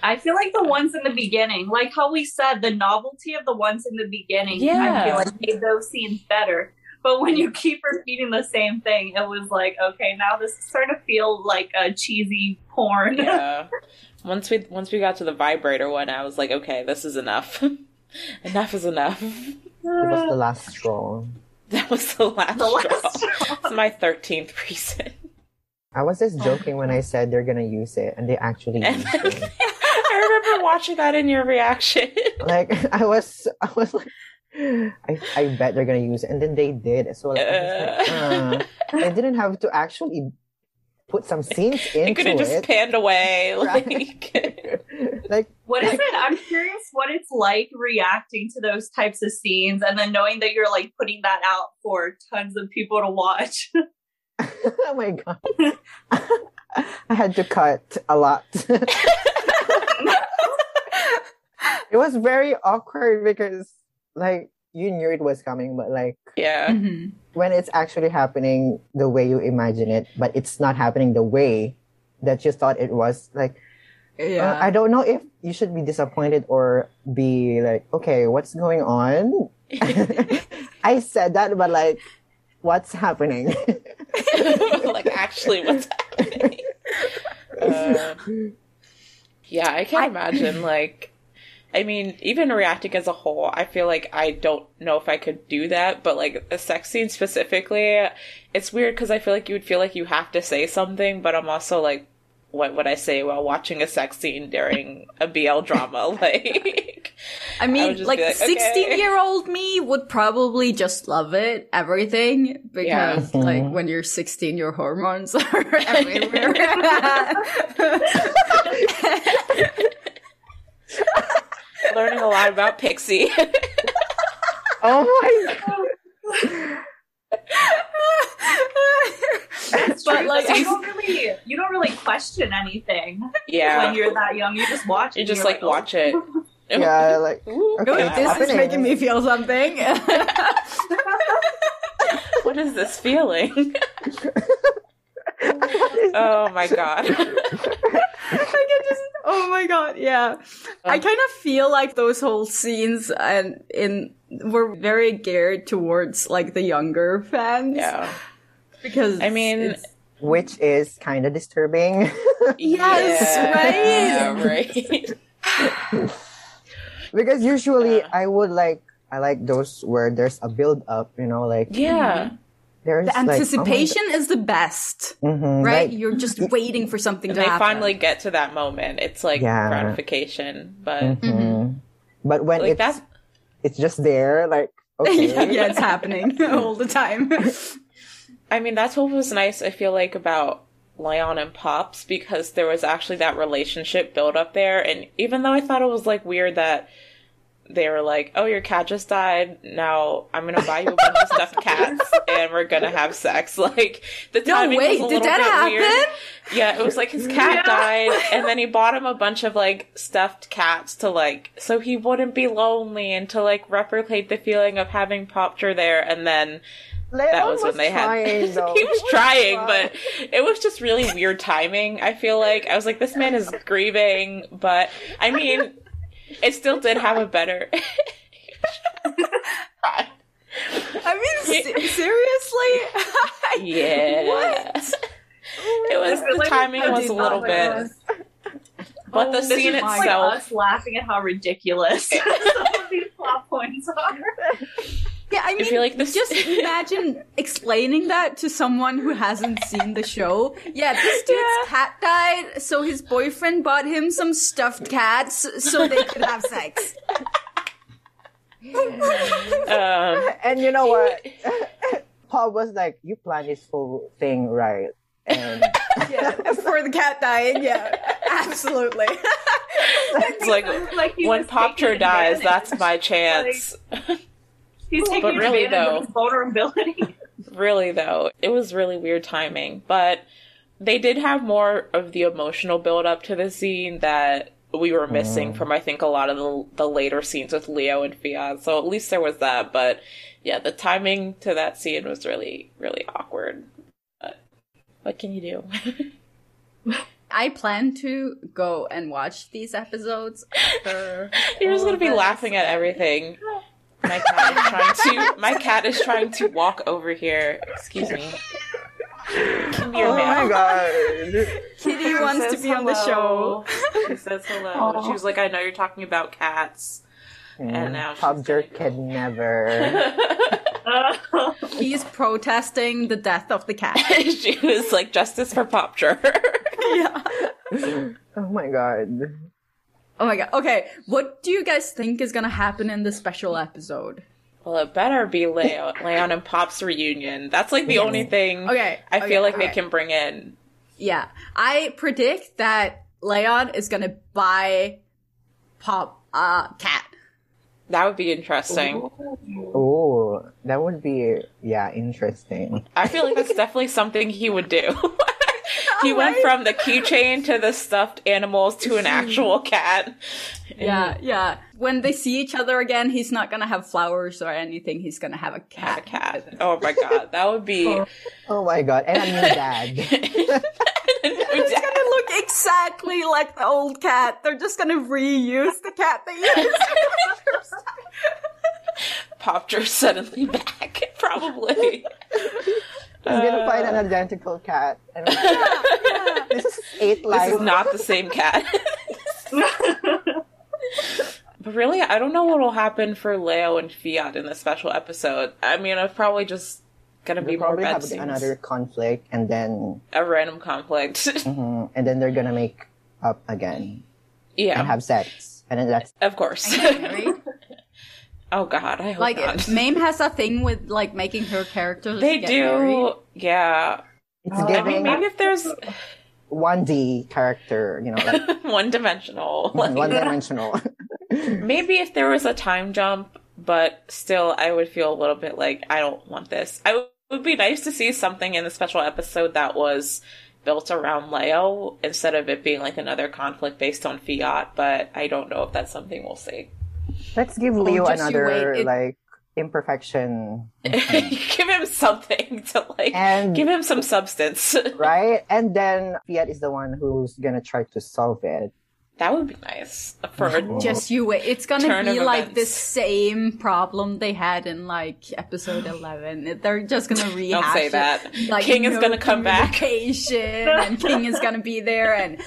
I feel like the ones in the beginning, like how we said, the novelty of the ones in the beginning, Yeah. I feel like made those scenes better. But when you keep repeating the same thing, it was like, okay, now this is starting to feel like a cheesy porn. Yeah. Once we once we got to the vibrator one, I was like, okay, this is enough. enough is enough. It was the last straw. That was the last, The last straw. It's my thirteenth reason. I was just oh. joking when I said they're gonna use it, and they actually used it. I remember watching that in your reaction. Like I was, I was like, I, I bet they're gonna use it, and then they did. So like, I was like, uh, I didn't have to actually put some scenes in It into could have just panned away. Like, like What is it? I'm curious what it's like reacting to those types of scenes and then knowing that you're like putting that out for tons of people to watch. oh my god, I had to cut a lot. it was very awkward because like you knew it was coming, but like yeah. Mhm. when it's actually happening the way you imagine it, but it's not happening the way that you thought it was. Like, uh, Yeah. I don't know if you should be disappointed or be like, okay, what's going on? I said that, but like, what's happening? like actually what's happening. Uh, yeah, I can't imagine like I mean, even reacting as a whole, I feel like I don't know if I could do that, but like a sex scene specifically, it's weird because I feel like you would feel like you have to say something, but I'm also like, what would I say while watching a sex scene during a BL drama? Like, I mean, just like like, okay. 16 year old me would probably just love it, everything, because Yeah. like when you're 16, your hormones are everywhere. learning a lot about Pixie. oh my god. But, true, like, you don't really you don't really question anything yeah. when you're that young. You just watch it. you just you're like watch it. Yeah, like, Okay, this is making me feel something. what is this feeling? oh my god. I can just, oh my god, yeah. I um, kind of feel like those whole scenes and in were very geared towards like the younger fans. yeah. Because I mean, which is kind of disturbing. Yes, Yeah, right. because usually Yeah. I would like, I like those where there's a build up, you know, like, yeah. There's the like, oh anticipation is the best, God. Mhm, right? like- You're just waiting for something to they happen. finally get to that moment. It's like Yeah. gratification, but Mhm. But when like it's that's it's just there, like okay, yeah, yeah, it's happening all the time. I mean, that's what was nice, I feel like, about Leon and Pops, because there was actually that relationship built up there. And even though I thought it was like weird that they were like, oh, your cat just died. Now I'm going to buy you a bunch of stuffed cats and we're going to have sex. Like, the No, timing wait, was a did little that bit happen? weird. Yeah, it was like his cat Yeah. died, and then he bought him a bunch of like stuffed cats to like, so he wouldn't be lonely and to like replicate the feeling of having Popture there, and then Leon that was, when they trying, had. he was trying, trying. but it was just really weird timing. I feel like I was like, this man is grieving, but I mean, it still did have a better. I mean, se- seriously? yeah. What? It was the timing I was a little not bit, realize. but the oh, This scene is like itself. us laughing at how ridiculous some of these plot points are. Yeah, I mean, feel like this- just imagine explaining that to someone who hasn't seen the show. Yeah, this dude's Yeah. cat died, so his boyfriend bought him some stuffed cats so they could have sex. Um, and you know what? Paul was like, "You planned this whole thing right," and Yeah, for the cat dying. Yeah, absolutely. it's like Like when was Popture dies, advantage. that's my chance. He's taking But really, advantage though- of his vulnerability. really though it was really weird timing. But they did have more of the emotional build up to the scene that we were missing mm. from i think a lot of the, the later scenes with leo and fiat so at least there was that. But yeah the timing to that scene was really really awkward. But what can you do? I plan to go and watch these episodes. After you're just gonna be this. laughing at everything My cat is trying to. My cat is trying to walk over here. Excuse me. Come here, Oh ma'am. my god. Kitty wants to says be on the show. She says hello. She was like, "I know you're talking about cats." And mm, now she's Pub jerk can never. He's protesting the death of the cat. she was like, "Justice for Pop Jerk." yeah. Oh my god. Oh my god. Okay, what do you guys think is gonna happen in the special episode? Well, it better be Leon, Leon and Pop's reunion. That's like the only thing Okay, I okay, feel like they okay. can bring in. Yeah, I predict that Leon is gonna buy Pop a cat. That would be interesting. Oh, that would be yeah interesting. I feel like that's definitely something he would do. he went from the keychain to the stuffed animals to an actual cat. Yeah, yeah. When they see each other again, he's not gonna have flowers or anything. He's gonna have a Have cat. a cat. Oh my god, that would be. Oh, oh my god, and a new dad. It's gonna look exactly like the old cat. They're just gonna reuse the cat they used. Popter suddenly back, probably. He's gonna find an identical cat. And this is eight lives. This lives. is not the same cat. but really, I don't know what will happen for Leo and Fiat in the special episode. I mean, it's probably just gonna They'll be more probably bed have scenes. another conflict, and then a random conflict. mhm, and then they're gonna make up again yeah, and have sex, and then that's of course. Married. oh God, I hope like not. Mame has a thing with like making her characters. They get do, married. yeah. it's I mean, maybe if there's one D character, you know, like one dimensional, one dimensional. maybe if there was a time jump, but still, I would feel a little bit like I don't want this. I would, it would be nice to see something in the special episode that was built around Leo instead of it being like another conflict based on Fiat. But I don't know if that's something we'll see. Let's give oh, Leo just you another it- like imperfection, give him something to like, And- give him some substance. right? And then Fiat is the one who's gonna try to solve it. that would be nice for Just you wait. It's gonna Turn be of like the same problem they had in like episode eleven. They're just gonna rehash. Don't say it. that. Like, King is no gonna come back. communication, and King is gonna be there, and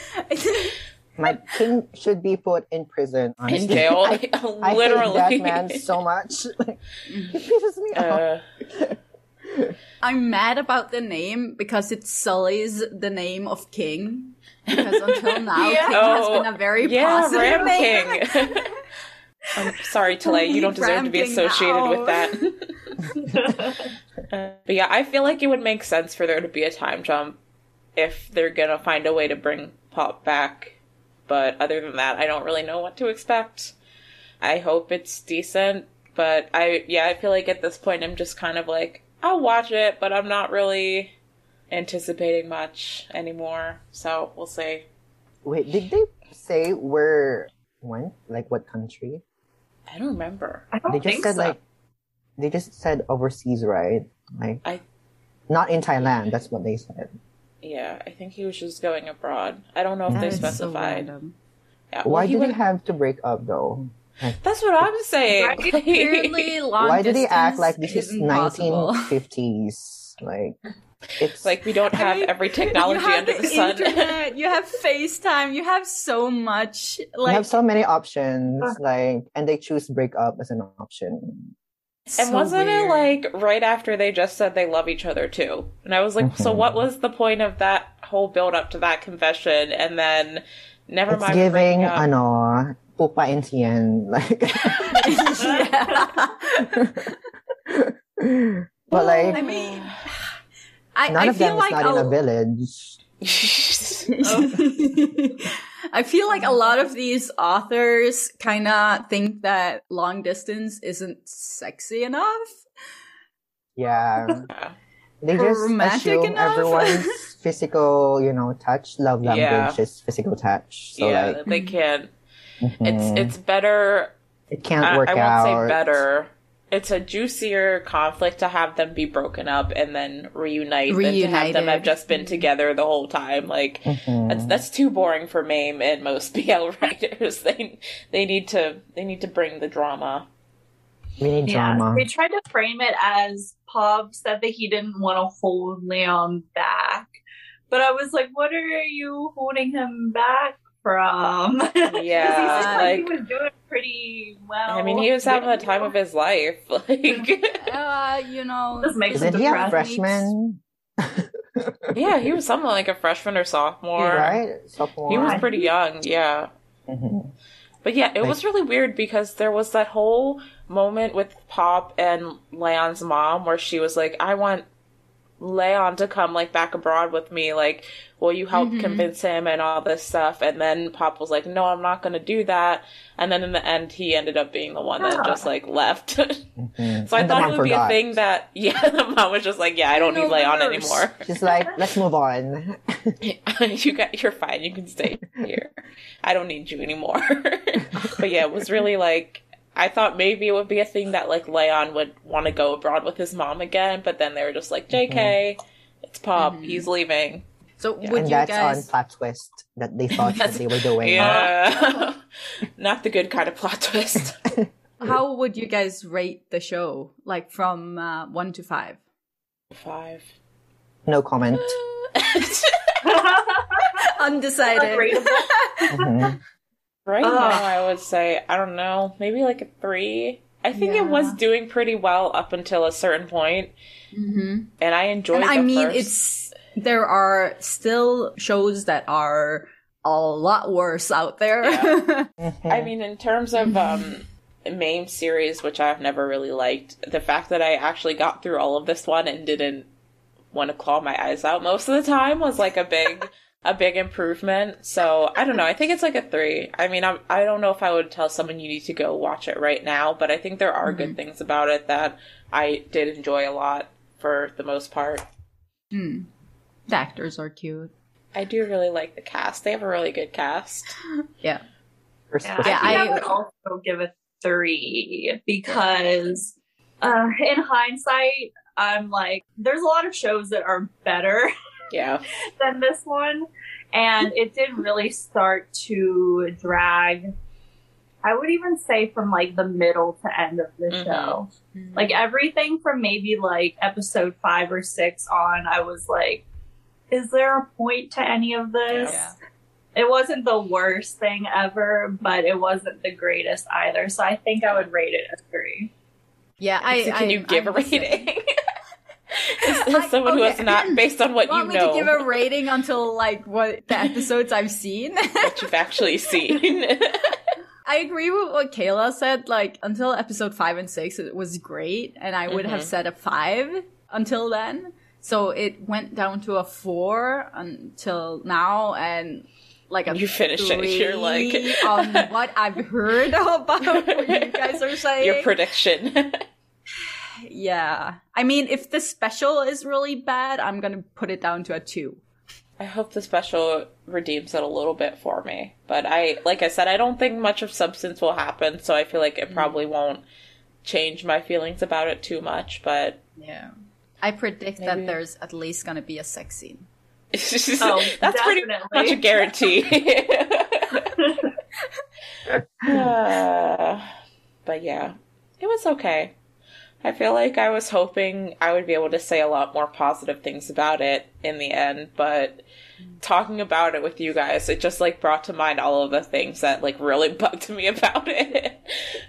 My king should be put in prison. in jail. I, I Literally, hate that man so much. Like, he pisses me off. Uh, I'm mad about the name because it sullies the name of King. Because until now, King has Oh, been a very yeah, positive Ram name. King. I'm sorry, Tale, you don't deserve to be associated now. with that. Uh, but yeah, I feel like it would make sense for there to be a time jump if they're gonna find a way to bring Pop back. But other than that, I don't really know what to expect. I hope it's decent, but I yeah, I feel like at this point I'm just kind of like I'll watch it, but I'm not really anticipating much anymore. So we'll see. Wait, did they say where went? Like what country? I don't remember. I don't They just think said so. like they just said overseas, right? Like I not in Thailand. That's what they said. Yeah, I think he was just going abroad. I don't know if That they is so specified. random. yeah, well, Why he did went- they have to break up though? That's what I'm saying. Apparently, long Why did he act like this is 1950s? Like it's like we don't have I mean, every technology you have under the, sun. Internet, you have FaceTime, you have so much. they Like, have so many options. Like and they choose break up as an option. And so wasn't weird. it like right after they just said they love each other too? And I was like, so Mhm. what was the point of that whole build up to that confession? And then never It's mind. giving breaking up. ano pupa and tien like. but like I mean, I, none I of feel them like is not in a- a village. I feel like a lot of these authors kind of think that long distance isn't sexy enough. Yeah. Yeah. They just romantic assume enough? everyone's physical, you know, touch, love language Yeah. is physical touch. So yeah, like they can. mhm, It's it's better it can't I, work I won't out. say better. It's a juicier conflict to have them be broken up and then reunite than to have them have just been together the whole time. Like Mhm. that's that's too boring for Mame and most BL writers. They they need to they need to bring the drama. We need Yeah, drama. they tried to frame it as Pov said that he didn't want to hold Leon back, but I was like, "What are you holding him back from?" 'Cause he Yeah, seemed like, he was doing pretty well. I mean, he was having the time of his life. Like, Uh, you know, This makes Isn't him he a freshman? yeah, he was something like a freshman or sophomore. right? Sophomore. He was pretty young, yeah. Mhm. But yeah, it was really weird because there was that whole moment with Pop and Leon's mom where she was like, I want Leon to come like back abroad with me, like, will you help mm-hmm. convince him and all this stuff? And then Pop was like, No, I'm not gonna do that. And then in the end he ended up being the one that ah. just like left. Mm-hmm. so Mhm. I And thought it would be a thing that yeah, the mom was just like, Yeah, I don't No need Leon anymore. She's like, let's move on. you got you're fine you can stay here i don't need you anymore but yeah it was really like i thought maybe it would be a thing that like leon would want to go abroad with his mom again but then they were just like mm-hmm. jk it's pop he's leaving so would and you that's guys? on plot twist that they thought that they were doing. yeah not the good kind of plot twist How would you guys rate the show? Like from uh, one to five? five No comment. Undecided. Unrateable. Mhm. right Ugh. now i would say i don't know maybe like a three i think it was doing pretty well up until a certain point hmm and i enjoyed And I mean, first- it's there are still shows that are a lot worse out there. I mean, in terms of um, main series, which I've never really liked, the fact that I actually got through all of this one and didn't want to claw my eyes out most of the time was like a big, a big improvement. So I don't know. I think it's like a three. I mean, I'm, I don't know if I would tell someone you need to go watch it right now, but I think there are good things about it that I did enjoy a lot for the most part. Hmm. The actors are cute. I do really like the cast. They have a really good cast. Yeah. Yeah. Yeah, I think I, I- would also give a three because uh, in hindsight, I'm like, there's a lot of shows that are better Yeah. than this one, and it did really start to drag. I would even say from like the middle to end of the Mhm. show. Like everything from maybe like episode five or six on, I was like, is there a point to any of this? Yeah. It wasn't the worst thing ever, but it wasn't the greatest either. So I think I would rate it a three. Yeah, I. So can I- you give I'm a rating? As I- someone who has not, based on what Want you me know, to give a rating until like what the episodes I've seen? what you've actually seen. I agree with what Kayla said. Like until episode five and six, it was great, and I would have Mhm. said a five until then. So it went down to a four until now, and like a You finish it, you're like- on what I've heard about what you guys are saying. Your prediction. yeah, I mean, if the special is really bad, I'm gonna put it down to a two. I hope the special redeems it a little bit for me. But I, like I said, I don't think much of substance will happen, so I feel like Mm. it probably won't change my feelings about it too much. But Yeah, I predict Maybe- that there's at least gonna be a sex scene. Oh, that's pretty much a guarantee. Uh, but yeah, it was okay. I feel like I was hoping I would be able to say a lot more positive things about it in the end, but talking about it with you guys, it just like brought to mind all of the things that like really bugged me about it.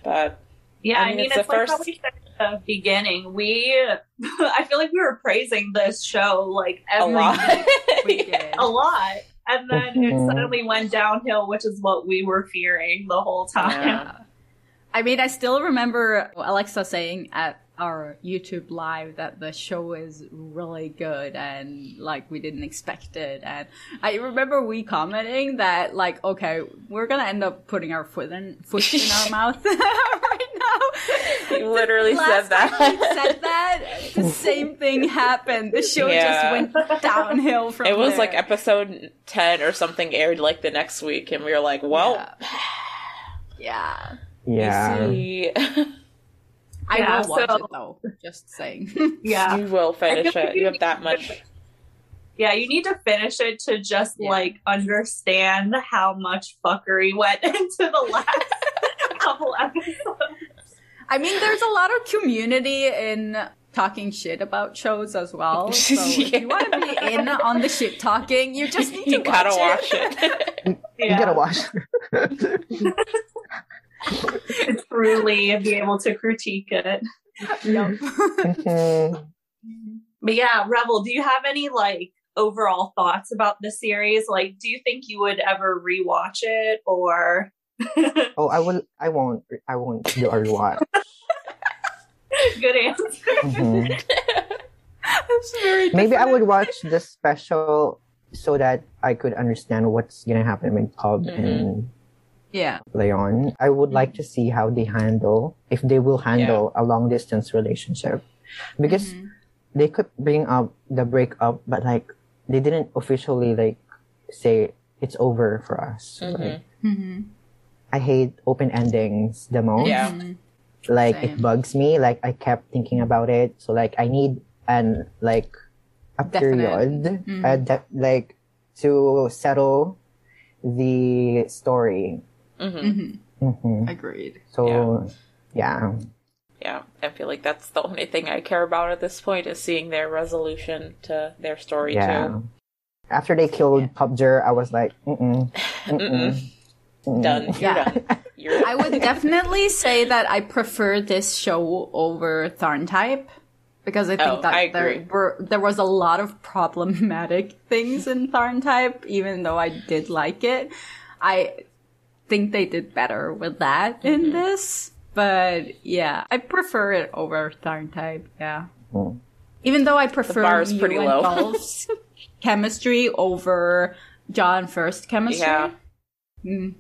but Yeah, I I mean, mean, it's it's, the like first- we said at the beginning. We, I feel like we were praising this show like a lot. We Yeah. did. a lot, and then it Mhm. suddenly went downhill, which is what we were fearing the whole time. Yeah. I mean, I still remember Alexa saying at our YouTube live that the show is really good and like we didn't expect it. And I remember we commenting that like, okay, we're gonna end up putting our foot in foot in our mouth right now. You literally Last said that. time said that, the same thing happened. The show Yeah. just went downhill from there. It was there. like episode 10 or something aired like the next week, and we were like, well, yeah. Yeah. see. I Yeah, will watch so- it though. Just saying. Yeah. you will finish it. You have that much. Yeah, you need to finish it to just Yeah. like understand how much fuckery went into the last couple episodes. I mean, there's a lot of community in talking shit about shows as well. So if you want to be in on the shit talking, you just need to You gotta watch watch it. You gotta watch. to truly be able to critique it. Mhm. But yeah, Rebel, do you have any like overall thoughts about the series? Like, do you think you would ever rewatch it or? oh, I will. I won't. I won't do a rewatch. Good answer. Mhm. That's very Maybe I would watch the special so that I could understand what's gonna happen with Cobb and Yeah. Leon. I would like to see how they handle if they will handle a long distance relationship because they could bring up the breakup, but like they didn't officially like say it's over for us. Like, Mm-hmm. I hate open endings the most. Yeah. Like Same. it bugs me. Like I kept thinking about it. So like I need an like a Definite. period, Mhm. uh, de- like to settle the story. hmm hmm Agreed. So yeah. Yeah, I feel like that's the only thing I care about at this point is seeing their resolution to their story Yeah. too. After they killed Pubger, I was like, mm-mm, Mm-mm. Mm-mm. Done. You're Yeah. done. You're I would definitely say that I prefer this show over Tharn Type because I think Oh, that I there were there was a lot of problematic things in Tharn Type, even though I did like it. I think they did better with that in Mm-hmm. this. But yeah, I prefer it over Tharn Type, yeah. Mm. Even though I prefer bar is Mew pretty low. Gulf's chemistry over John First chemistry. yeah. Mm.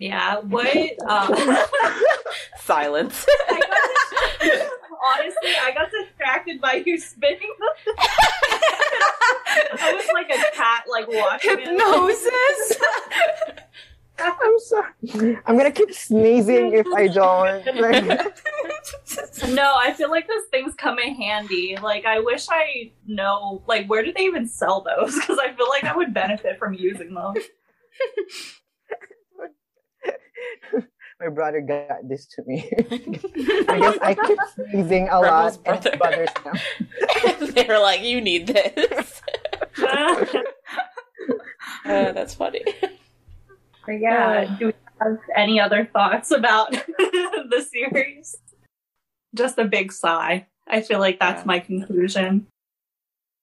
Yeah. What? Um, Silence. I got, honestly, I got distracted by you spinning. the I was like a cat, like watching it. Hypnosis. I'm sorry. I'm gonna keep sneezing if I don't. Like, No, I feel like those things come in handy. Like, I wish I know, like, where do they even sell those? Because I feel like I would benefit from using them. My brother got this to me I guess I keep sneezing a Rebel's lot and it brother. bothers them. they were like, "You need this." Uh, that's funny. But yeah, do we have any other thoughts about the series? Just a big sigh. I feel like that's Yeah. my conclusion.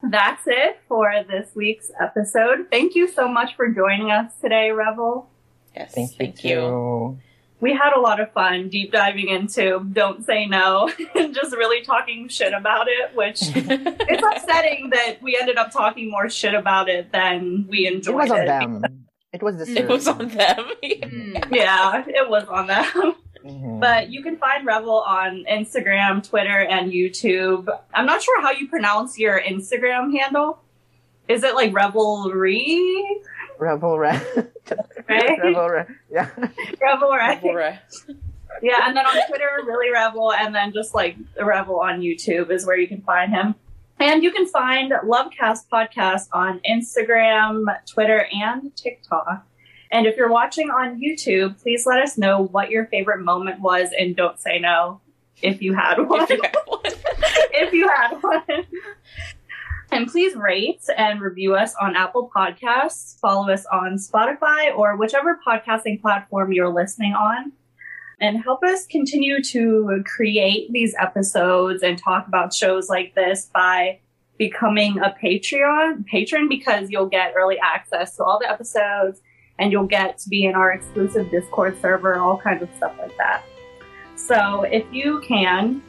That's it for this week's episode. Thank you so much for joining us today, Revel. Yes, Thank you. thank you. too. We had a lot of fun deep diving into Don't Say No and just really talking shit about it, which it's upsetting that we ended up talking more shit about it than we enjoyed It was on it. them. It was the It was on them. Mm. Yeah, it was on them. Mhm. But you can find Revel on Instagram, Twitter, and YouTube. I'm not sure how you pronounce your Instagram handle. Is it like Revelry? Rebel Red. Right? Rebel Red. Yeah. Revel, right? Bora. Yeah, and then on Twitter, really Revel, and then just like the Revel on YouTube is where you can find him. And you can find Lovecast Podcast on Instagram, Twitter, and TikTok. And if you're watching on YouTube, please let us know what your favorite moment was and Don't Say No, if you had one. If you have one. if you had one. And please rate and review us on Apple Podcasts. Follow us on Spotify or whichever podcasting platform you're listening on. And help us continue to create these episodes and talk about shows like this by becoming a Patreon patron because you'll get early access to all the episodes and you'll get to be in our exclusive Discord server, all kinds of stuff like that. So if you can,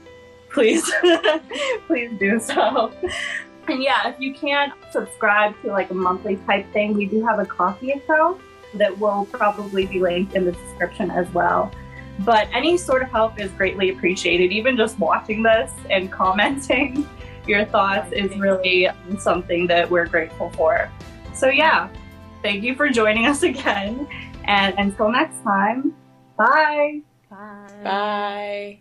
please please do so and yeah if you can't subscribe to like a monthly type thing we do have a Ko-fi account that will probably be linked in the description as well but any sort of help is greatly appreciated even just watching this and commenting your thoughts is really something that we're grateful for so yeah thank you for joining us again and until next time Bye. bye Bye.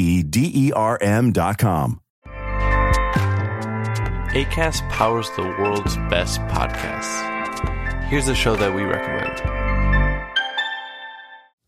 D E R M dot com. ACAST powers the world's best podcasts. Here's a show that we recommend.